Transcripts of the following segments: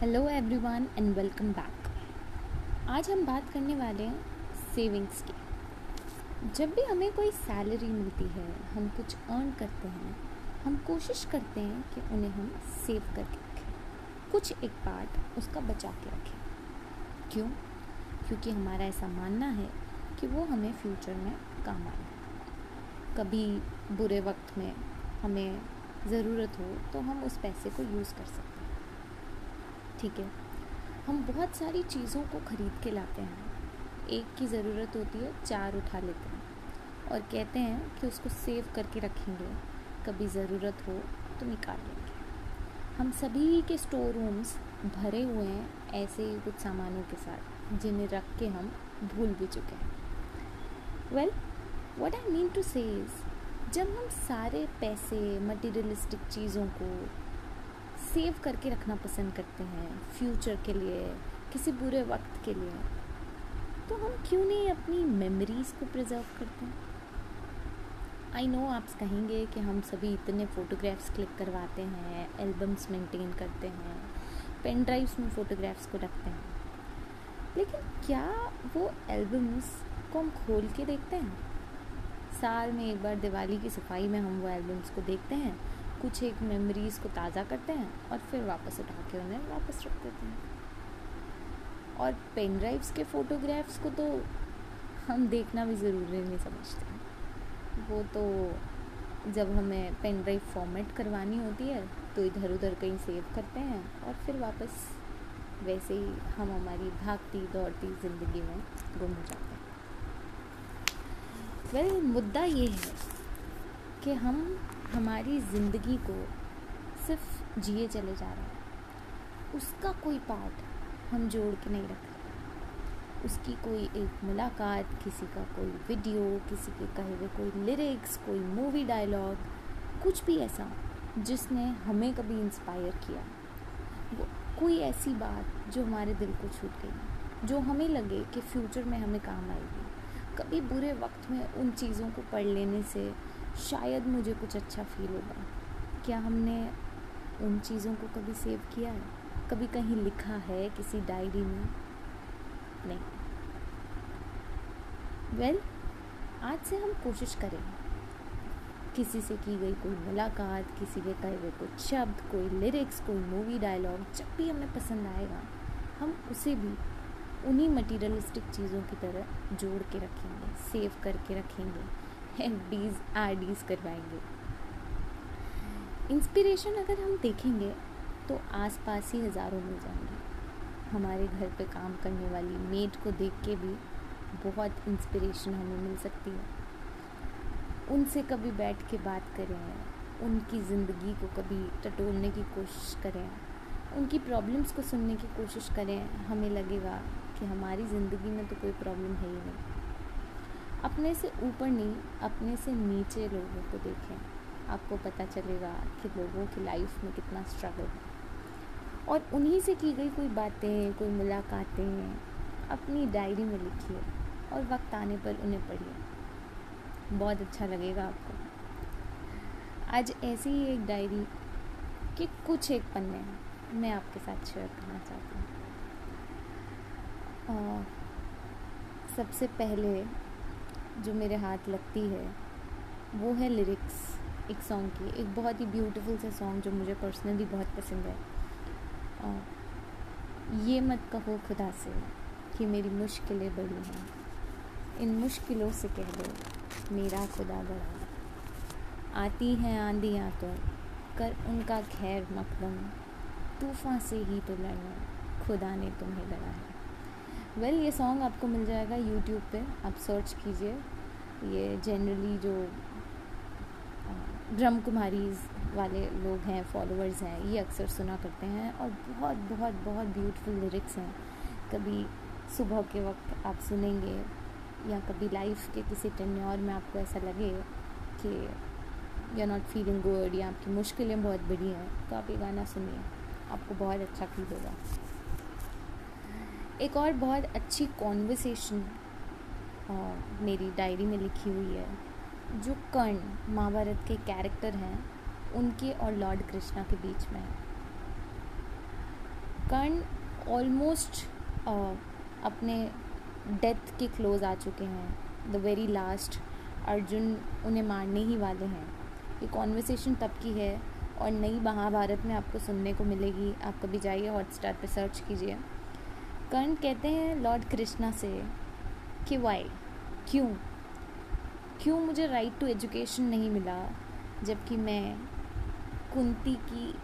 Hello everyone and welcome back आज हम बात करने वाले हैं सेविंग्स की। जब भी हमें कोई सैलरी मिलती है, हम कुछ अर्न करते हैं, हम कोशिश करते हैं कि उन्हें हम सेव करके रखें। कुछ एक पार्ट उसका बचा के रखें। क्यों? क्योंकि हमारा ऐसा मानना है कि वो हमें फ्यूचर में काम आएगा कभी बुरे वक्त में हमें ज़रूरत हो तो हम उस पैसे को यूज़ कर सकते हैं। ठीक है। हम बहुत सारी चीज़ों को ख़रीद के लाते हैं। एक की ज़रूरत होती है, चार उठा लेते हैं। और कहते हैं कि उसको सेव करके रखेंगे। कभी ज़रूरत हो तो निकाल लेंगे। हम सभी के स्टोर रूम्स भरे हुए हैं ऐसे ही कुछ सामानों के साथ, जिन्हें रख के हम भूल भी चुके हैं। Well what I mean to says जब हम सारे पैसे मटीरियलिस्टिक चीज़ों को सेव करके रखना पसंद करते हैं फ्यूचर के लिए, किसी बुरे वक्त के लिए। तो हम क्यों नहीं अपनी मेमोरीज़ को प्रिजर्व करते हैं? आई नो आप कहेंगे कि हम सभी इतने फ़ोटोग्राफ्स क्लिक करवाते हैं एल्बम्स मेंटेन करते हैं पेन ड्राइव्स में फ़ोटोग्राफ्स को रखते हैं। लेकिन क्या वो एल्बम्स को हम खोल के देखते हैं? साल में एक बार दिवाली की सफ़ाई में हम वो एल्बम्स को देखते हैं कुछ एक मेमोरीज़ को ताज़ा करते हैं और फिर वापस उठा के उन्हें वापस रख देते हैं। और पेन ड्राइव्स के फ़ोटोग्राफ्स को तो हम देखना भी ज़रूरी नहीं समझते वो तो जब हमें पेन ड्राइव फॉर्मेट करवानी होती है तो इधर उधर कहीं सेव करते हैं और फिर वापस वैसे ही हम हमारी भागती दौड़ती ज़िंदगी में गुम हो जाते हैं। well, मुद्दा ये है कि हम हमारी ज़िंदगी को सिर्फ़ जिए चले जा रहे हैं। उसका कोई पार्ट हम जोड़ के नहीं रख रहे। उसकी कोई एक मुलाकात, किसी का कोई वीडियो, किसी के कहे हुए कोई लिरिक्स कोई मूवी डायलॉग कुछ भी ऐसा जिसने हमें कभी इंस्पायर किया। वो कोई ऐसी बात जो हमारे दिल को छूट गई, जो हमें लगे कि फ्यूचर में हमें काम आएगी। कभी बुरे वक्त में उन चीज़ों को पढ़ लेने से शायद मुझे कुछ अच्छा फील होगा। क्या हमने उन चीज़ों को कभी सेव किया है? कभी कहीं लिखा है किसी डायरी में? नहीं। वेल well, आज से हम कोशिश करें किसी से की गई कोई मुलाकात किसी के कहे हुए कुछ शब्द कोई लिरिक्स कोई मूवी डायलॉग जब भी हमें पसंद आएगा हम उसे भी उन्हीं मटीरियलिस्टिक चीज़ों की तरह जोड़ के रखेंगे सेव करके रखेंगे। एफ़ डीज, आर डीज करवाएँगे। इंस्पिरेशन अगर हम देखेंगे तो आस पास ही हज़ारों मिल जाएँगे। हमारे घर पे काम करने वाली मेड को देख के भी बहुत इंस्पिरेशन हमें मिल सकती है। उनसे कभी बैठ के बात करें, उनकी ज़िंदगी को कभी टटोलने की कोशिश करें, उनकी प्रॉब्लम्स को सुनने की कोशिश करें, हमें लगेगा कि हमारी ज़िंदगी में तो कोई प्रॉब्लम है ही नहीं। अपने से ऊपर नहीं, अपने से नीचे लोगों को देखें। आपको पता चलेगा कि लोगों की लाइफ में कितना स्ट्रगल है। और उन्हीं से की गई कोई बातें, कोई मुलाकातें, अपनी डायरी में लिखिए और वक्त आने पर उन्हें पढ़िए। बहुत अच्छा लगेगा आपको। आज ऐसी ही एक डायरी के कुछ एक पन्ने मैं आपके साथ शेयर करना चाहती हूँ। सबसे पहले जो मेरे हाथ लगती है, वो है लिरिक्स एक सॉन्ग की, एक बहुत ही ब्यूटीफुल सा सॉन्ग जो मुझे पर्सनली बहुत पसंद है। और ये मत कहो खुदा से कि मेरी मुश्किलें बड़ी हैं। इन मुश्किलों से कह दो, मेरा खुदा बड़ा आती हैं आंधियाँ तो कर उनका खैर मकदम तूफ़ान से ही तो लड़ना, खुदा ने तुम्हें लड़ा है। वेल well, ये सॉन्ग आपको मिल जाएगा यूट्यूब पे आप सर्च कीजिए। ये जनरली जो ब्रह्म कुमारीज वाले लोग हैं फॉलोअर्स हैं ये अक्सर सुना करते हैं और बहुत बहुत बहुत ब्यूटीफुल लिरिक्स हैं। कभी सुबह के वक्त आप सुनेंगे या कभी लाइफ के किसी टेन्योर में आपको ऐसा लगे कि you are not feeling good या आपकी मुश्किलें बहुत बड़ी हैं तो आप ये गाना सुनिए आपको बहुत अच्छा फील होगा। एक और बहुत अच्छी कॉन्वर्सेशन मेरी डायरी में लिखी हुई है, जो कर्ण महाभारत के कैरेक्टर हैं, उनके और लॉर्ड कृष्णा के बीच में कर्ण ऑलमोस्ट अपने डेथ के क्लोज आ चुके हैं द वेरी लास्ट अर्जुन उन्हें मारने ही वाले हैं। ये कॉन्वर्सेशन तब की है, और नई महाभारत में आपको सुनने को मिलेगी। आप कभी जाइए हॉटस्टार पर सर्च कीजिए। कर्ण कहते हैं लॉर्ड कृष्णा से कि वाई क्यों? क्यों मुझे राइट टू एजुकेशन नहीं मिला, जबकि मैं कुंती की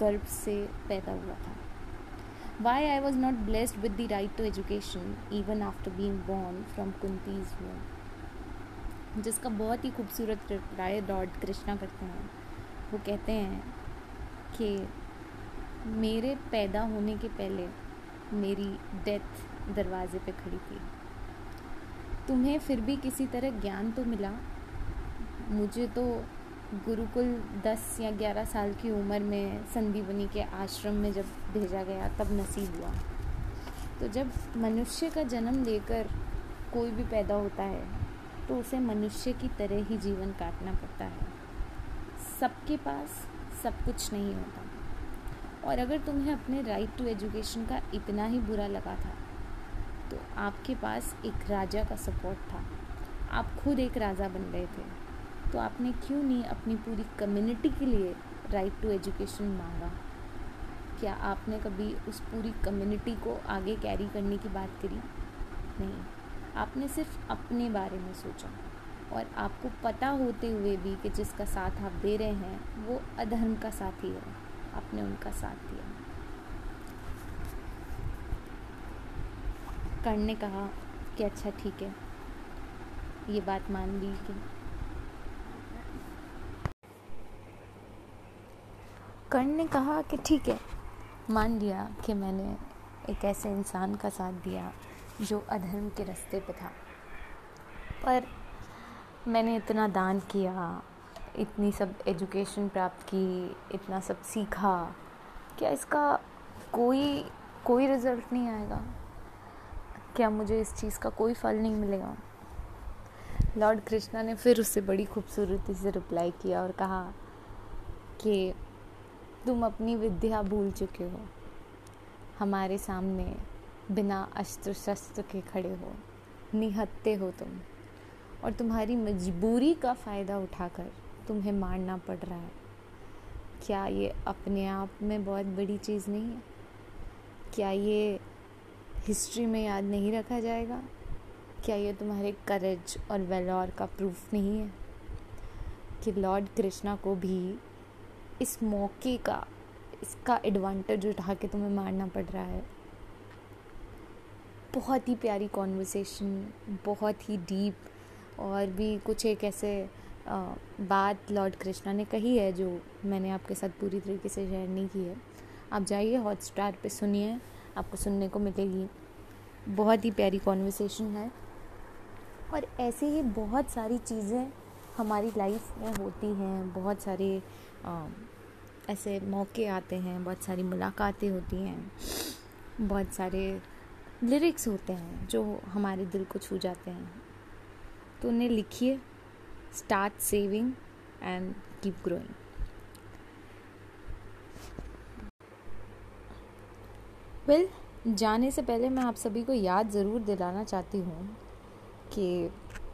गर्भ से पैदा हुआ था? Why I was not blessed with the right to education even after being born from Kunti's वो जिसका बहुत ही खूबसूरत रिप्लाई लॉर्ड कृष्णा करते हैं। वो कहते हैं कि मेरे पैदा होने के पहले मेरी डेथ दरवाजे पे खड़ी थी। तुम्हें फिर भी किसी तरह ज्ञान तो मिला? मुझे तो गुरुकुल 10 या 11 साल की उम्र में संदीवनी के आश्रम में जब भेजा गया, तब नसीब हुआ। तो जब मनुष्य का जन्म लेकर कोई भी पैदा होता है तो उसे मनुष्य की तरह ही जीवन काटना पड़ता है। सबके पास सब कुछ नहीं होता। और अगर तुम्हें अपने राइट टू एजुकेशन का इतना ही बुरा लगा था तो आपके पास एक राजा का सपोर्ट था। आप खुद एक राजा बन गए थे। तो आपने क्यों नहीं अपनी पूरी कम्युनिटी के लिए राइट टू एजुकेशन मांगा? क्या आपने कभी उस पूरी कम्युनिटी को आगे कैरी करने की बात करी? नहीं। आपने सिर्फ़ अपने बारे में सोचा। और आपको पता होते हुए भी कि जिसका साथ आप दे रहे हैं, वो अधर्म का साथी है। आपने उनका साथ दिया। कर्ण ने कहा कि अच्छा ठीक है। ये बात मान ली कि कर्ण ने कहा कि ठीक है। मान लिया कि मैंने एक ऐसे इंसान का साथ दिया जो अधर्म के रास्ते पे था। पर मैंने इतना दान किया इतनी सब एजुकेशन प्राप्त की, इतना सब सीखा, क्या इसका कोई कोई रिज़ल्ट नहीं आएगा? क्या मुझे इस चीज़ का कोई फल नहीं मिलेगा? लॉर्ड कृष्णा ने फिर उससे बड़ी खूबसूरती से रिप्लाई किया और कहा कि तुम अपनी विद्या भूल चुके हो। हमारे सामने बिना अस्त्र शस्त्र के खड़े हो। निहत्ते हो तुम और तुम्हारी मजबूरी का फ़ायदा उठाकर तुम्हें मारना पड़ रहा है। क्या ये अपने आप में बहुत बड़ी चीज़ नहीं है? क्या ये हिस्ट्री में याद नहीं रखा जाएगा? क्या ये तुम्हारे करेज और वेलौर का प्रूफ नहीं है? कि लॉर्ड कृष्णा को भी इस मौके का, इसका एडवांटेज उठा के तुम्हें मारना पड़ रहा है। बहुत ही प्यारी कॉन्वर्सेशन बहुत ही डीप और भी कुछ एक ऐसे बात लॉर्ड कृष्णा ने कही है जो मैंने आपके साथ पूरी तरीके से शेयर नहीं की है। आप जाइए हॉट स्टार पर सुनिए आपको सुनने को मिलेगी। बहुत ही प्यारी कॉन्वर्सेशन है। और ऐसे ही बहुत सारी चीज़ें हमारी लाइफ में होती हैं बहुत सारे आ, ऐसे मौके आते हैं बहुत सारी मुलाकातें होती हैं बहुत सारे लिरिक्स होते हैं जो हमारे दिल को छू जाते हैं। तो उन्हें लिखिए start saving and keep growing well जाने से पहले मैं आप सभी को याद ज़रूर दिलाना चाहती हूँ कि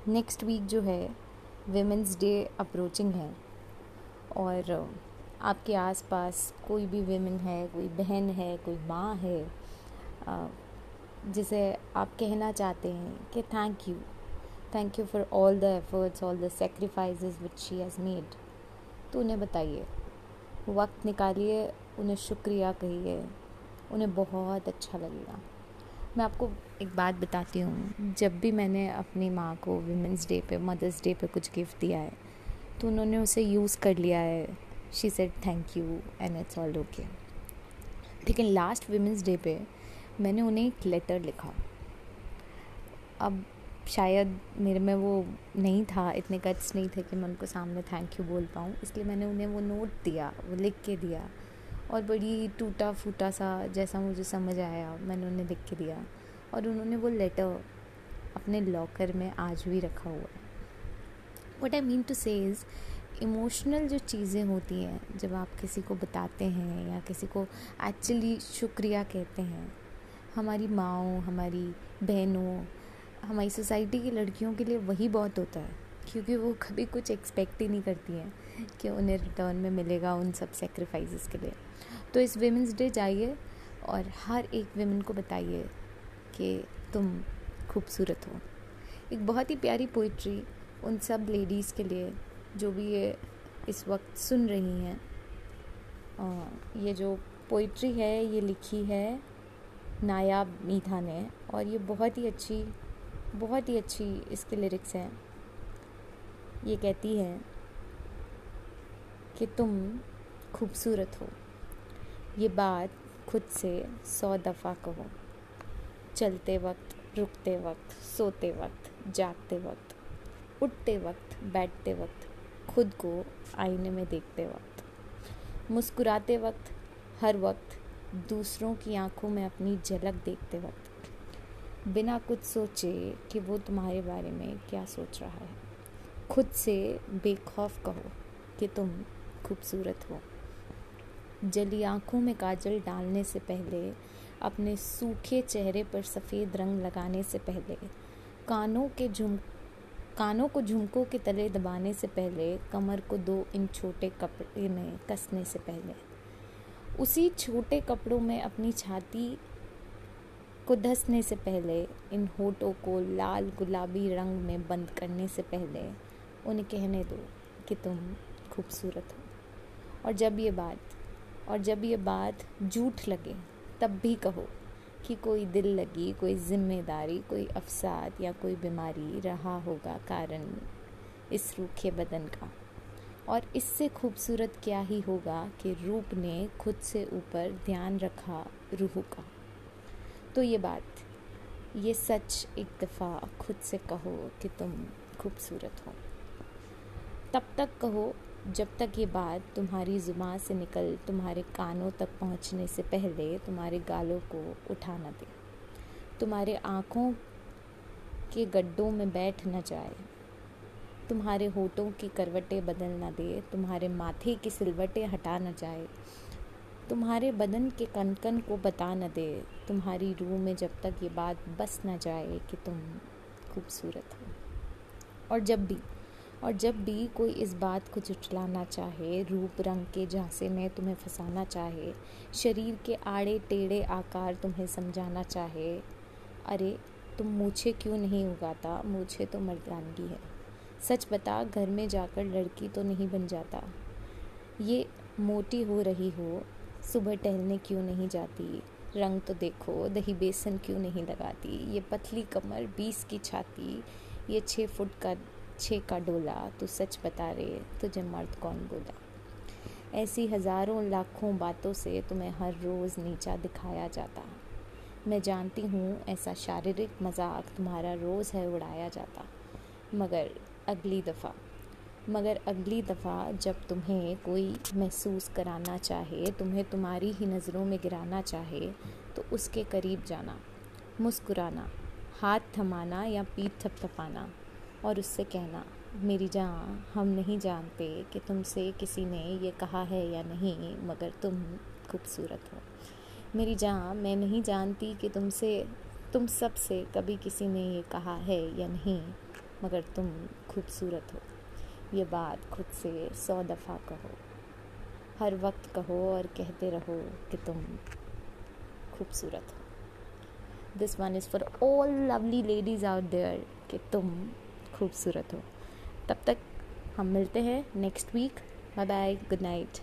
नेक्स्ट वीक जो है वेमेंस डे अप्रोचिंग है और आपके आसपास कोई भी वेमेन है, कोई बहन है, कोई माँ है जिसे आप कहना चाहते हैं कि thank you thank you for all the efforts all the sacrifice which she has made तो उन्हें बताइए। वक्त निकालिए, उन्हें शुक्रिया कहिए। उन्हें बहुत अच्छा लगेगा। मैं आपको एक बात बताती हूँ। जब भी मैंने अपनी माँ को वुमेंस डे पे मदर्स डे पे कुछ गिफ्ट दिया है तो उन्होंने उसे यूज़ कर लिया है। She said thank you and it's all okay लेकिन लास्ट वीमेंस डे पे मैंने उन्हें एक लेटर लिखा। अब शायद मेरे में वो नहीं था, इतने गट्स नहीं थे कि मैं उनको सामने थैंक यू बोल पाऊँ। इसलिए मैंने उन्हें वो नोट दिया, वो लिख के दिया। और बड़ी टूटा फूटा सा जैसा मुझे समझ आया, मैंने उन्हें लिख के दिया। और उन्होंने वो लेटर अपने लॉकर में आज भी रखा हुआ है। What I mean to say emotional जो चीज़ें होती हैं, जब आप किसी को बताते हैं या किसी को एक्चुअली शुक्रिया कहते हैं, हमारी माओ, हमारी बहनों हमारी सोसाइटी की लड़कियों के लिए वही बहुत होता है, क्योंकि वो कभी कुछ एक्सपेक्ट ही नहीं करती हैं कि उन्हें रिटर्न में मिलेगा उन सब सेक्रीफाइसेस के लिए। तो इस वेमेंस डे जाइए और हर एक वेमेन को बताइए कि तुम खूबसूरत हो। एक बहुत ही प्यारी पोइट्री उन सब लेडीज़ के लिए जो भी ये इस वक्त सुन रही हैं। ये जो पोइट्री है, ये लिखी है नायाब मीठा ने और ये बहुत ही अच्छी बहुत ही अच्छी इसके लिरिक्स हैं। ये कहती है कि तुम खूबसूरत हो। ये बात खुद से सौ दफ़ा कहो। चलते वक्त, रुकते वक्त, सोते वक्त, जागते वक्त, उठते वक्त, बैठते वक्त, खुद को आईने में देखते वक्त, मुस्कुराते वक्त, हर वक्त, दूसरों की आँखों में अपनी झलक देखते वक्त। बिना कुछ सोचे कि वो तुम्हारे बारे में क्या सोच रहा है। खुद से बेखौफ कहो कि तुम खूबसूरत हो। जली आँखों में काजल डालने से पहले, अपने सूखे चेहरे पर सफ़ेद रंग लगाने से पहले, कानों के झुम कानों को झुमकों के तले दबाने से पहले, कमर को दो इन छोटे कपड़े में कसने से पहले। उसी छोटे कपड़ों में अपनी छाती को धसने से पहले, इन होठों को लाल गुलाबी रंग में बंद करने से पहले, उन्हें कहने दो कि तुम खूबसूरत हो। और जब ये बात, और जब ये बात झूठ लगे, तब भी कहो कि कोई दिल लगी, कोई ज़िम्मेदारी, कोई अफसाद या कोई बीमारी रहा होगा कारण इस रूखे बदन का। और इससे खूबसूरत क्या ही होगा कि रूप ने खुद से ऊपर ध्यान रखा रूह का। तो ये बात, ये सच एक दफ़ा खुद से कहो कि तुम खूबसूरत हो। तब तक कहो, जब तक ये बात तुम्हारी ज़ुबान से निकल, तुम्हारे कानों तक पहुँचने से पहले तुम्हारे गालों को उठा न दे। तुम्हारे आँखों के गड्ढों में बैठ न जाए। तुम्हारे होठों की करवटें बदल ना दे। तुम्हारे माथे की सिलवटें हटा न जाए। तुम्हारे बदन के कनकन को बता न दे। तुम्हारी रूह में जब तक ये बात बस न जाए कि तुम खूबसूरत हो। और जब भी, और जब भी कोई इस बात को जुटलाना चाहे, रूप रंग के झांसे में तुम्हें फंसाना चाहे, शरीर के आड़े टेढ़े आकार तुम्हें समझाना चाहे, अरे, तुम मुझे क्यों नहीं उगाता? मुझे तो मर्दानगी है। सच बता, घर में जाकर लड़की तो नहीं बन जाता। ये मोटी हो रही हो सुबह टहलने क्यों नहीं जाती? रंग तो देखो, दही बेसन क्यों नहीं लगाती? ये पतली कमर, बीस की छाती, ये छः फुट का छः का डोला तो सच बता रहे तुझे मर्द कौन बोला? ऐसी हज़ारों लाखों बातों से तुम्हें हर रोज़ नीचा दिखाया जाता। मैं जानती हूँ ऐसा शारीरिक मज़ाक तुम्हारा रोज़ है उड़ाया जाता। मगर अगली दफ़ा मगर अगली दफ़ा जब तुम्हें कोई महसूस कराना चाहे, तुम्हें तुम्हारी ही नज़रों में गिराना चाहे तो उसके करीब जाना, मुस्कुराना, हाथ थमाना या पीठ थपथपाना और उससे कहना, मेरी जान, हम नहीं जानते कि तुमसे किसी ने ये कहा है या नहीं, मगर तुम खूबसूरत हो। मेरी जान, मैं नहीं जानती कि तुमसे, तुम सबसे कभी किसी ने ये कहा है या नहीं, मगर तुम खूबसूरत हो। ये बात खुद से सौ दफ़ा कहो। हर वक्त कहो और कहते रहो कि तुम खूबसूरत हो। This one is for all lovely ladies out there कि तुम खूबसूरत हो। तब तक हम मिलते हैं next week bye bye good night